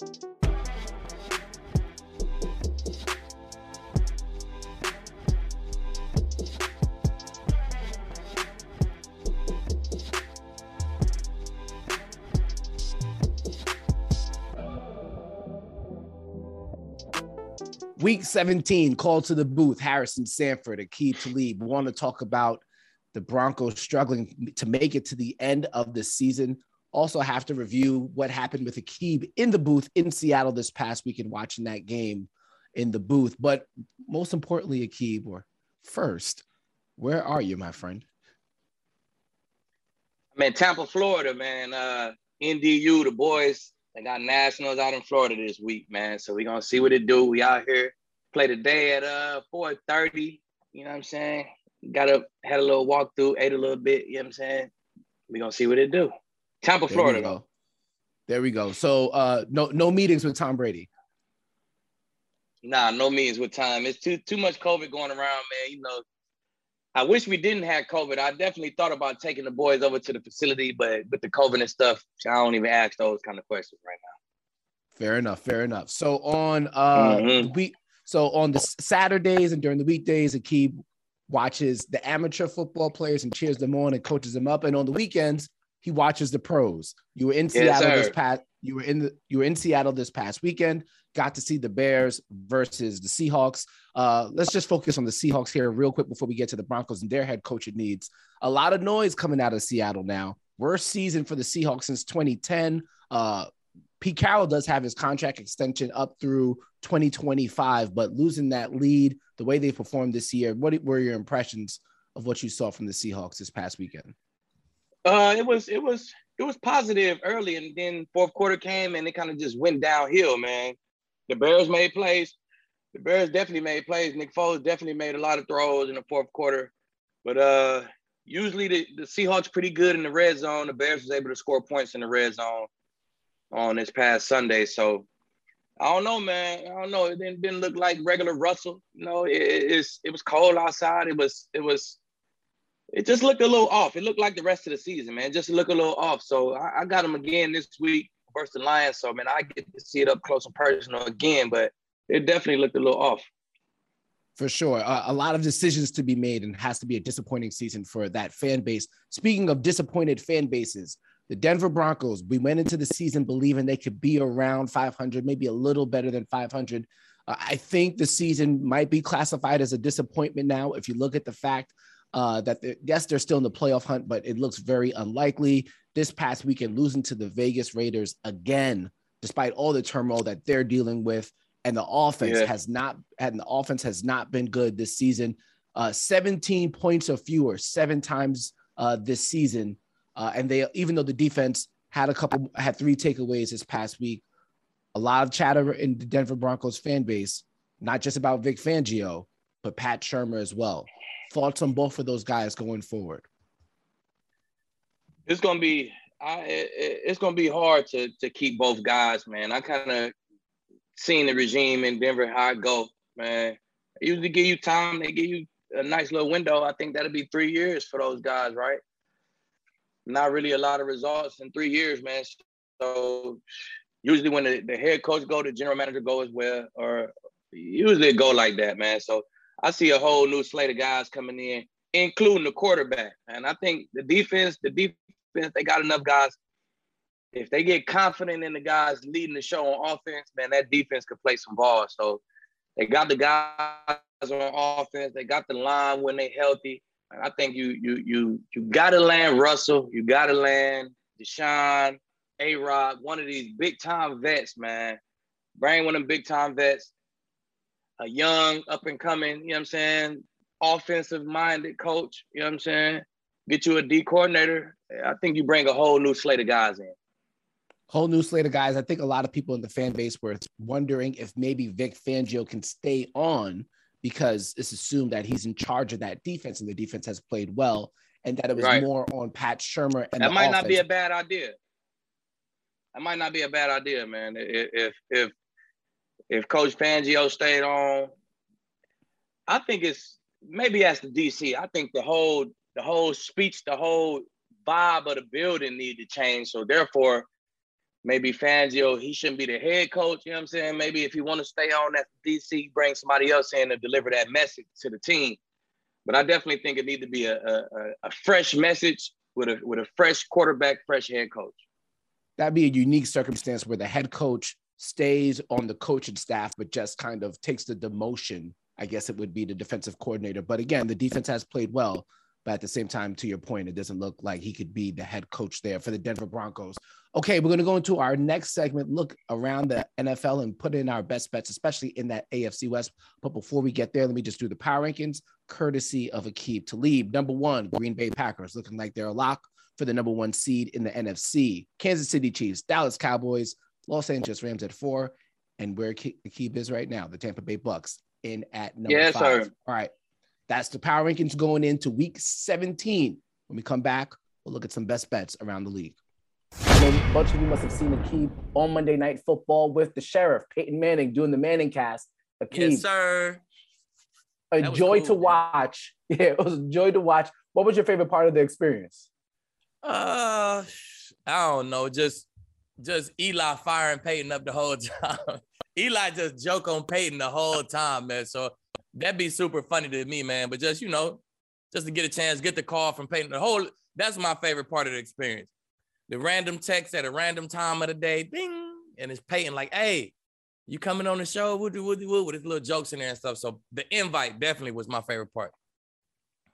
Week 17, call to the booth, Harrison Sanford, Aqib Talib. We want to talk about the Broncos struggling to make it to the end of the season. Also, have to review what happened with Aqib in the booth in Seattle this past weekend, watching that game in the booth. But most importantly, Aqib, or first, where are you, my friend? I'm in Tampa, Florida, man. Uh, NDU, the boys they got nationals out in Florida this week, man. So we're gonna see what it do. We out here play today at uh 4:30. You know what I'm saying? Got up, had a little walk through, ate a little bit. You know what I'm saying? We gonna see what it do. Tampa, there Florida, though. There we go. So uh no no meetings with Tom Brady. Nah, no meetings with Tom. It's too too much COVID going around, man. You know, I wish we didn't have COVID. I definitely thought about taking the boys over to the facility, but with the COVID and stuff, I don't even ask those kind of questions right now. Fair enough. Fair enough. So on uh mm-hmm. week, so on the Saturdays and during the weekdays, Aqib watches the amateur football players and cheers them on and coaches them up. And on the weekends, he watches the pros. You were in Seattle yes, this past. You were in the. You were in Seattle this past weekend. Got to see the Bears versus the Seahawks. Uh, let's just focus on the Seahawks here real quick before we get to the Broncos and their head coaching needs. A lot of noise coming out of Seattle now. Worst season for the Seahawks since 2010. Uh, Pete Carroll does have his contract extension up through 2025, but losing that lead, the way they performed this year, what were your impressions of what you saw from the Seahawks this past weekend? Uh, it was it was it was positive early, and then fourth quarter came and it kind of just went downhill, man. The Bears made plays. The Bears definitely made plays. Nick Foles definitely made a lot of throws in the fourth quarter, but uh, usually the, the Seahawks pretty good in the red zone. The Bears was able to score points in the red zone on this past Sunday, so I don't know, man. I don't know. It didn't, didn't look like regular Russell. You know, it, it's it was cold outside. It was it was it just looked a little off. It looked like the rest of the season, man. Just look a little off. So I, I got him again this week versus the Lions. So man, I get to see it up close and personal again, but it definitely looked a little off. For sure, uh, a lot of decisions to be made, and has to be a disappointing season for that fan base. Speaking of disappointed fan bases, the Denver Broncos. We went into the season believing they could be around 500, maybe a little better than 500. Uh, I think the season might be classified as a disappointment now. If you look at the fact uh, that yes, they're still in the playoff hunt, but it looks very unlikely. This past weekend, losing to the Vegas Raiders again, despite all the turmoil that they're dealing with, and the offense yeah. has not and the offense has not been good this season. Uh, 17 points or fewer, seven times uh, this season, uh, and they even though the defense had a couple had three takeaways this past week, a lot of chatter in the Denver Broncos fan base, not just about Vic Fangio, but Pat Shurmur as well thoughts on both of those guys going forward? It's gonna be I, it, it's gonna be hard to to keep both guys, man. I kind of seen the regime in Denver how it go, man. They usually give you time. They give you a nice little window. I think that'll be three years for those guys, right? Not really a lot of results in three years, man. So usually when the, the head coach go, the general manager go as well, or usually it go like that, man. So I see a whole new slate of guys coming in, including the quarterback. And I think the defense, the defense, they got enough guys. If they get confident in the guys leading the show on offense, man, that defense could play some ball. So they got the guys on offense. They got the line when they healthy. And I think you you you you got to land Russell. You got to land Deshaun, A. Rod, one of these big time vets, man. Bring one of them big time vets a young, up and coming, you know what I'm saying, offensive minded coach, you know what I'm saying? Get you a D coordinator. I think you bring a whole new slate of guys in. Whole new slate of guys. I think a lot of people in the fan base were wondering if maybe Vic Fangio can stay on because it's assumed that he's in charge of that defense and the defense has played well, and that it was right. more on Pat Shurmur. And that might offense. not be a bad idea. That might not be a bad idea, man. If if if Coach Fangio stayed on, I think it's maybe as the DC. I think the whole the whole speech, the whole vibe of the building need to change. So therefore, maybe Fangio, he shouldn't be the head coach. You know what I'm saying? Maybe if he want to stay on that DC, bring somebody else in to deliver that message to the team. But I definitely think it need to be a, a, a fresh message with a with a fresh quarterback, fresh head coach. That'd be a unique circumstance where the head coach stays on the coaching staff, but just kind of takes the demotion. I guess it would be the defensive coordinator. But again, the defense has played well. But at the same time, to your point, it doesn't look like he could be the head coach there for the Denver Broncos. Okay, we're going to go into our next segment, look around the NFL and put in our best bets, especially in that AFC West. But before we get there, let me just do the power rankings, courtesy of Aqib Talib. Number one, Green Bay Packers, looking like they're a lock for the number one seed in the NFC. Kansas City Chiefs, Dallas Cowboys, Los Angeles Rams at four, and where Aqib is right now, the Tampa Bay Bucks in at number yes, five. Sir. All right, that's the power rankings going into Week 17. When we come back, we'll look at some best bets around the league. a bunch of you must have seen Aqib on Monday Night Football with the sheriff, Peyton Manning, doing the Manning cast. Aqib, yes, sir. A joy cool, to man. watch. Yeah, it was a joy to watch. What was your favorite part of the experience? Uh, I don't know. Just, just Eli firing Peyton up the whole time. Eli just joke on Peyton the whole time, man. So that'd be super funny to me, man. But just you know, just to get a chance, get the call from Peyton. The whole that's my favorite part of the experience. The random text at a random time of the day, ding, and it's Peyton like, "Hey, you coming on the show? Woody, woody, woody, with his little jokes in there and stuff." So the invite definitely was my favorite part.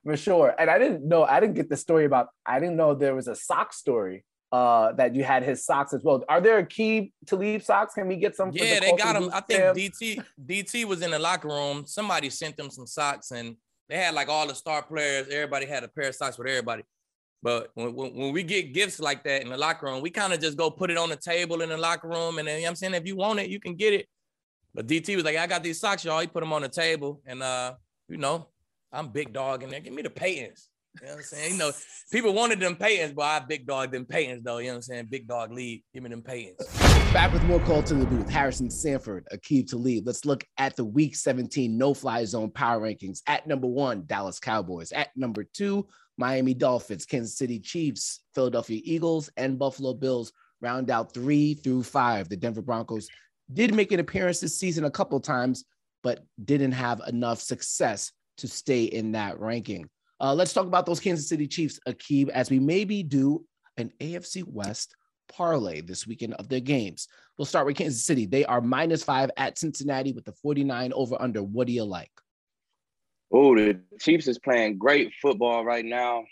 For sure, and I didn't know, I didn't get the story about. I didn't know there was a sock story uh, that you had his socks as well. Are there a key to leave socks? Can we get some? Yeah, the they got them. I think DT DT was in the locker room. Somebody sent them some socks, and they had like all the star players. Everybody had a pair of socks with everybody. But when, when, when we get gifts like that in the locker room, we kind of just go put it on the table in the locker room. And then, you know I'm saying, if you want it, you can get it. But DT was like, I got these socks, y'all. He put them on the table. And, uh, you know, I'm big dog in there. Give me the Peytons. You know what I'm saying? You know, people wanted them Peytons, but I big dog them Peytons, though. You know what I'm saying? Big dog lead. Give me them Peytons. Back with more call to the booth. Harrison Sanford, Aqib Talib. Let's look at the week 17 no fly zone power rankings. At number one, Dallas Cowboys. At number two, Miami Dolphins, Kansas City Chiefs, Philadelphia Eagles, and Buffalo Bills round out three through five. The Denver Broncos did make an appearance this season a couple times, but didn't have enough success to stay in that ranking. Uh, let's talk about those Kansas City Chiefs, Aqib, as we maybe do an AFC West parlay this weekend of their games. We'll start with Kansas City. They are minus five at Cincinnati with the 49 over under. What do you like? Oh, the Chiefs is playing great football right now.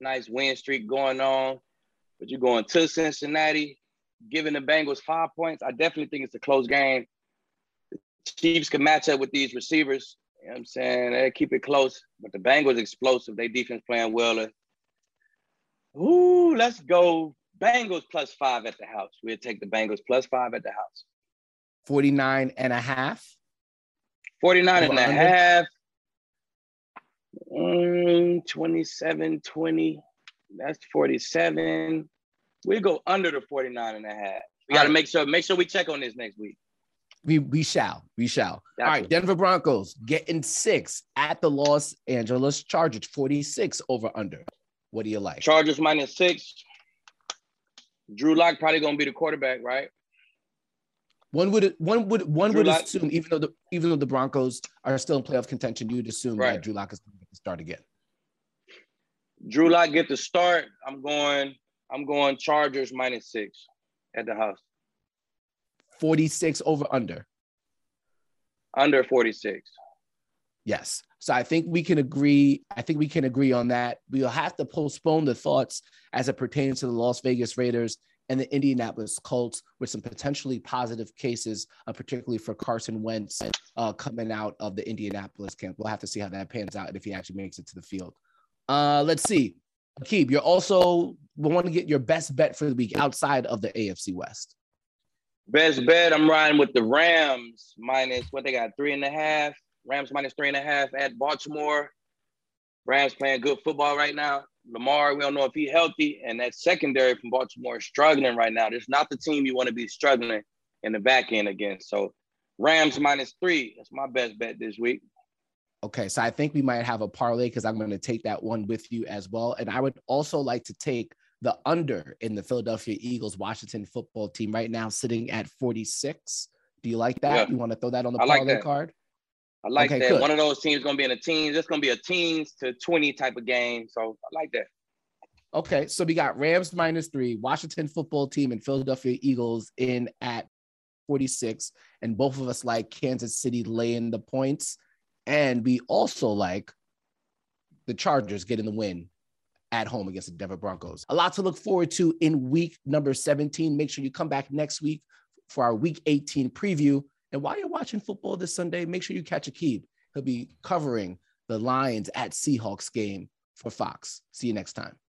Nice win streak going on. But you're going to Cincinnati, giving the Bengals five points. I definitely think it's a close game. The Chiefs can match up with these receivers. You know what I'm saying? They keep it close, but the Bengals explosive. They defense playing well. Ooh, let's go Bengals plus five at the house. We'll take the Bengals plus five at the house. 49 and a half. 49 and a half. Mm, 27, 20. That's 47. We go under the 49 and a half. We got to make sure make sure we check on this next week. We we shall. We shall. All right, Denver Broncos getting six at the Los Angeles Chargers, 46 over under. What do you like? Chargers minus six. Drew Lock probably gonna be the quarterback, right? One would one would one Drew would Lock. assume, even though the even though the Broncos are still in playoff contention, you'd assume right. that Drew Lock is going to start again. Drew Lock get the start. I'm going. I'm going Chargers minus six at the house. 46 over under. Under 46. Yes. So I think we can agree. I think we can agree on that. We'll have to postpone the thoughts as it pertains to the Las Vegas Raiders and the Indianapolis Colts with some potentially positive cases, uh, particularly for Carson Wentz uh, coming out of the Indianapolis camp. We'll have to see how that pans out and if he actually makes it to the field. Uh, let's see. Aqib, you're also we want to get your best bet for the week outside of the AFC West. Best bet, I'm riding with the Rams minus what they got three and a half. Rams minus three and a half at Baltimore. Rams playing good football right now. Lamar, we don't know if he's healthy, and that secondary from Baltimore is struggling right now. It's not the team you want to be struggling in the back end against. So Rams minus three. That's my best bet this week. Okay, so I think we might have a parlay because I'm going to take that one with you as well. And I would also like to take the under in the Philadelphia Eagles Washington football team right now sitting at 46. Do you like that? Yeah. You want to throw that on the parlay like card? I like okay, that. Good. One of those teams going to be in a teens. It's going to be a teens to 20 type of game. So I like that. Okay, so we got Rams minus three, Washington football team, and Philadelphia Eagles in at 46. And both of us like Kansas City laying the points. And we also like the Chargers getting the win at home against the Denver Broncos. A lot to look forward to in week number 17. Make sure you come back next week for our week 18 preview. And while you're watching football this Sunday, make sure you catch Aqib. He'll be covering the Lions at Seahawks game for Fox. See you next time.